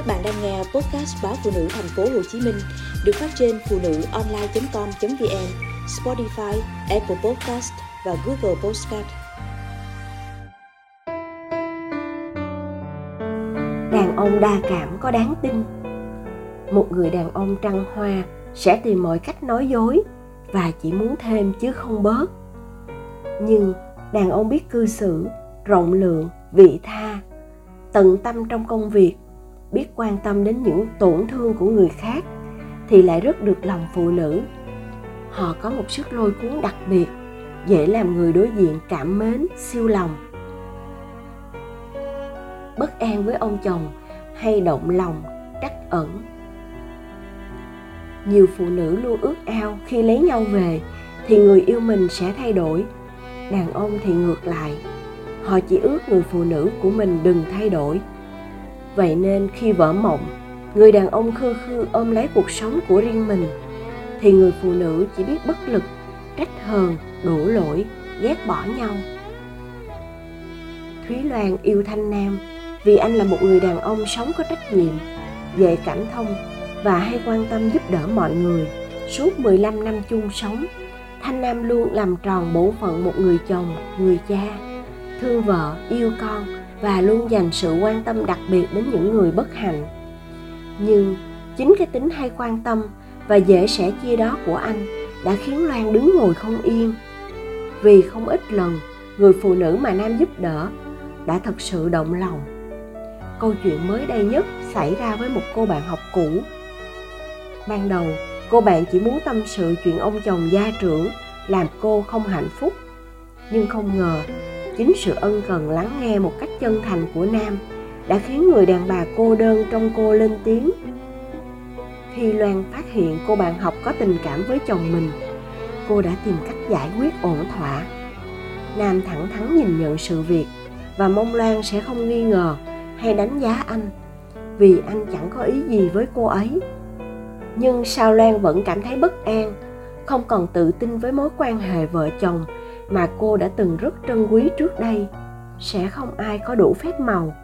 Các bạn đang nghe podcast báo phụ nữ thành phố Hồ Chí Minh được phát trên phụ nữ online.com.vn, Spotify, Apple Podcast và Google Podcast. Đàn ông đa cảm có đáng tin. Một người đàn ông trăng hoa sẽ tìm mọi cách nói dối và chỉ muốn thêm chứ không bớt. Nhưng đàn ông biết cư xử, rộng lượng, vị tha, tận tâm trong công việc biết quan tâm đến những tổn thương của người khác thì lại rất được lòng phụ nữ. Họ có một sức lôi cuốn đặc biệt, dễ làm người đối diện cảm mến, siêu lòng. Bất an với ông chồng hay động lòng, trắc ẩn. Nhiều phụ nữ luôn ước ao khi lấy nhau về thì người yêu mình sẽ thay đổi. Đàn ông thì ngược lại, họ chỉ ước người phụ nữ của mình đừng thay đổi vậy nên khi vỡ mộng, người đàn ông khư khư ôm lấy cuộc sống của riêng mình, thì người phụ nữ chỉ biết bất lực, trách hờn, đổ lỗi, ghét bỏ nhau. Thúy loan yêu thanh nam vì anh là một người đàn ông sống có trách nhiệm, dễ cảm thông và hay quan tâm giúp đỡ mọi người. Suốt 15 năm chung sống, thanh nam luôn làm tròn bổn phận một người chồng, người cha, thương vợ, yêu con và luôn dành sự quan tâm đặc biệt đến những người bất hạnh. Nhưng chính cái tính hay quan tâm và dễ sẻ chia đó của anh đã khiến loan đứng ngồi không yên. Vì không ít lần, người phụ nữ mà nam giúp đỡ đã thật sự động lòng. Câu chuyện mới đây nhất xảy ra với một cô bạn học cũ. Ban đầu, cô bạn chỉ muốn tâm sự chuyện ông chồng gia trưởng làm cô không hạnh phúc. Nhưng không ngờ, chính sự ân cần lắng nghe một cách chân thành của nam đã khiến người đàn bà cô đơn trong cô lên tiếng. Khi loan phát hiện cô bạn học có tình cảm với chồng mình, cô đã tìm cách giải quyết ổn thỏa. Nam thẳng thắn nhìn nhận sự việc và mong loan sẽ không nghi ngờ hay đánh giá anh, vì anh chẳng có ý gì với cô ấy. Nhưng sao loan vẫn cảm thấy bất an, không còn tự tin với mối quan hệ vợ chồng mà cô đã từng rất trân quý trước đây? Sẽ không ai có đủ phép màu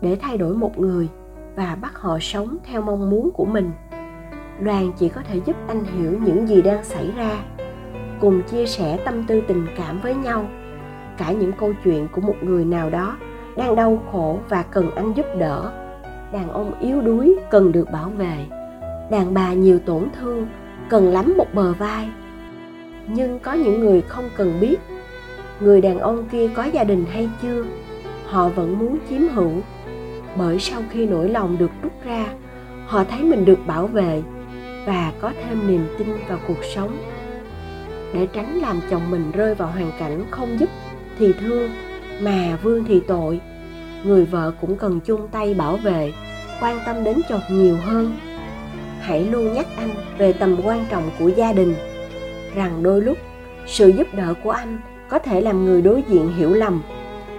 để thay đổi một người và bắt họ sống theo mong muốn của mình. Đoàn chỉ có thể giúp anh hiểu những gì đang xảy ra, cùng chia sẻ tâm tư tình cảm với nhau. Cả những câu chuyện của một người nào đó đang đau khổ và cần anh giúp đỡ. Đàn ông yếu đuối cần được bảo vệ. Đàn bà nhiều tổn thương cần lắm một bờ vai. Nhưng có những người không cần biết người đàn ông kia có gia đình hay chưa? Họ vẫn muốn chiếm hữu. Bởi sau khi nỗi lòng được rút ra, họ thấy mình được bảo vệ và có thêm niềm tin vào cuộc sống. Để tránh làm chồng mình rơi vào hoàn cảnh không giúp thì thương mà vương thì tội, người vợ cũng cần chung tay bảo vệ, quan tâm đến chồng nhiều hơn. Hãy luôn nhắc anh về tầm quan trọng của gia đình, rằng đôi lúc sự giúp đỡ của anh có thể làm người đối diện hiểu lầm.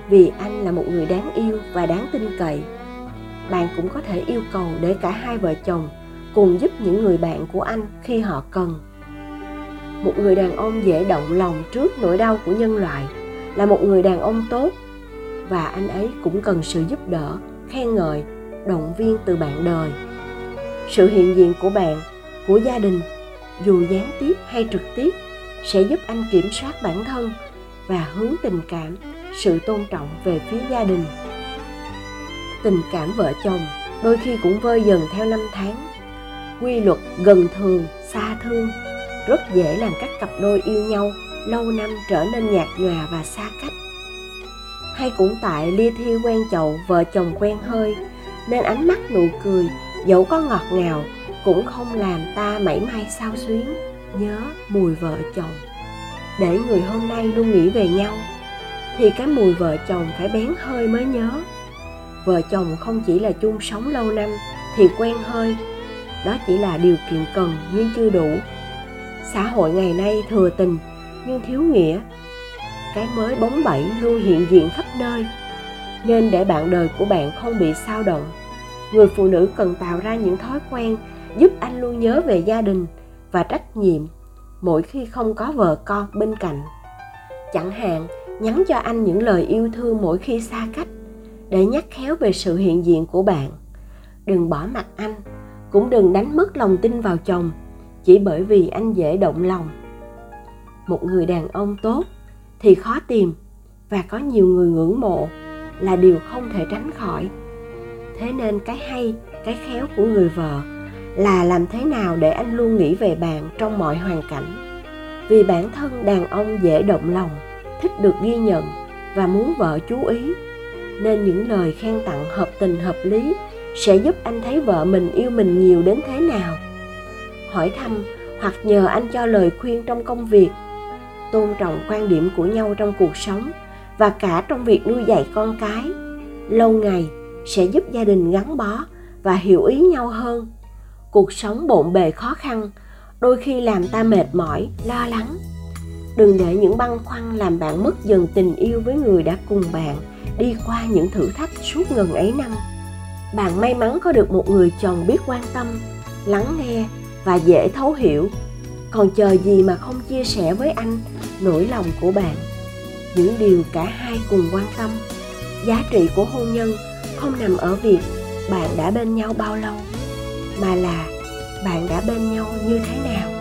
Vì anh là một người đáng yêu và đáng tin cậy. Bạn cũng có thể yêu cầu để cả hai vợ chồng cùng giúp những người bạn của anh khi họ cần. Một người đàn ông dễ động lòng trước nỗi đau của nhân loại là một người đàn ông tốt, và anh ấy cũng cần sự giúp đỡ, khen ngợi, động viên từ bạn đời. Sự hiện diện của bạn, của gia đình, dù gián tiếp hay trực tiếp, sẽ giúp anh kiểm soát bản thân và hướng tình cảm, sự tôn trọng về phía gia đình. Tình cảm vợ chồng đôi khi cũng vơi dần theo năm tháng. Quy luật gần thường, xa thương, rất dễ làm các cặp đôi yêu nhau lâu năm trở nên nhạt nhòa và xa cách. Hay cũng tại lia thi quen chậu, vợ chồng quen hơi, nên ánh mắt nụ cười, dẫu có ngọt ngào, cũng không làm ta mảy may sao xuyến, nhớ mùi vợ chồng để người hôm nay luôn nghĩ về nhau, thì cái mùi vợ chồng phải bén hơi mới nhớ. Vợ chồng không chỉ là chung sống lâu năm thì quen hơi, đó chỉ là điều kiện cần nhưng chưa đủ. Xã hội ngày nay thừa tình nhưng thiếu nghĩa, cái mới bóng bẩy luôn hiện diện khắp nơi, nên để bạn đời của bạn không bị sao động, người phụ nữ cần tạo ra những thói quen giúp anh luôn nhớ về gia đình và trách nhiệm mỗi khi không có vợ con bên cạnh. Chẳng hạn, nhắn cho anh những lời yêu thương mỗi khi xa cách, để nhắc khéo về sự hiện diện của bạn. Đừng bỏ mặt anh, cũng đừng đánh mất lòng tin vào chồng, chỉ bởi vì anh dễ động lòng. Một người đàn ông tốt thì khó tìm, và có nhiều người ngưỡng mộ là điều không thể tránh khỏi. Thế nên cái hay, cái khéo của người vợ là làm thế nào để anh luôn nghĩ về bạn trong mọi hoàn cảnh. Vì bản thân đàn ông dễ động lòng, thích được ghi nhận và muốn vợ chú ý, nên những lời khen tặng hợp tình hợp lý sẽ giúp anh thấy vợ mình yêu mình nhiều đến thế nào. Hỏi thăm hoặc nhờ anh cho lời khuyên trong công việc, tôn trọng quan điểm của nhau trong cuộc sống và cả trong việc nuôi dạy con cái, lâu ngày sẽ giúp gia đình gắn bó và hiểu ý nhau hơn cuộc sống bộn bề khó khăn, đôi khi làm ta mệt mỏi, lo lắng. Đừng để những băn khoăn làm bạn mất dần tình yêu với người đã cùng bạn, đi qua những thử thách suốt ngần ấy năm. Bạn may mắn có được một người chồng biết quan tâm, lắng nghe và dễ thấu hiểu. Còn chờ gì mà không chia sẻ với anh, nỗi lòng của bạn. Những điều cả hai cùng quan tâm. Giá trị của hôn nhân không nằm ở việc bạn đã bên nhau bao lâu mà là bạn đã bên nhau như thế nào?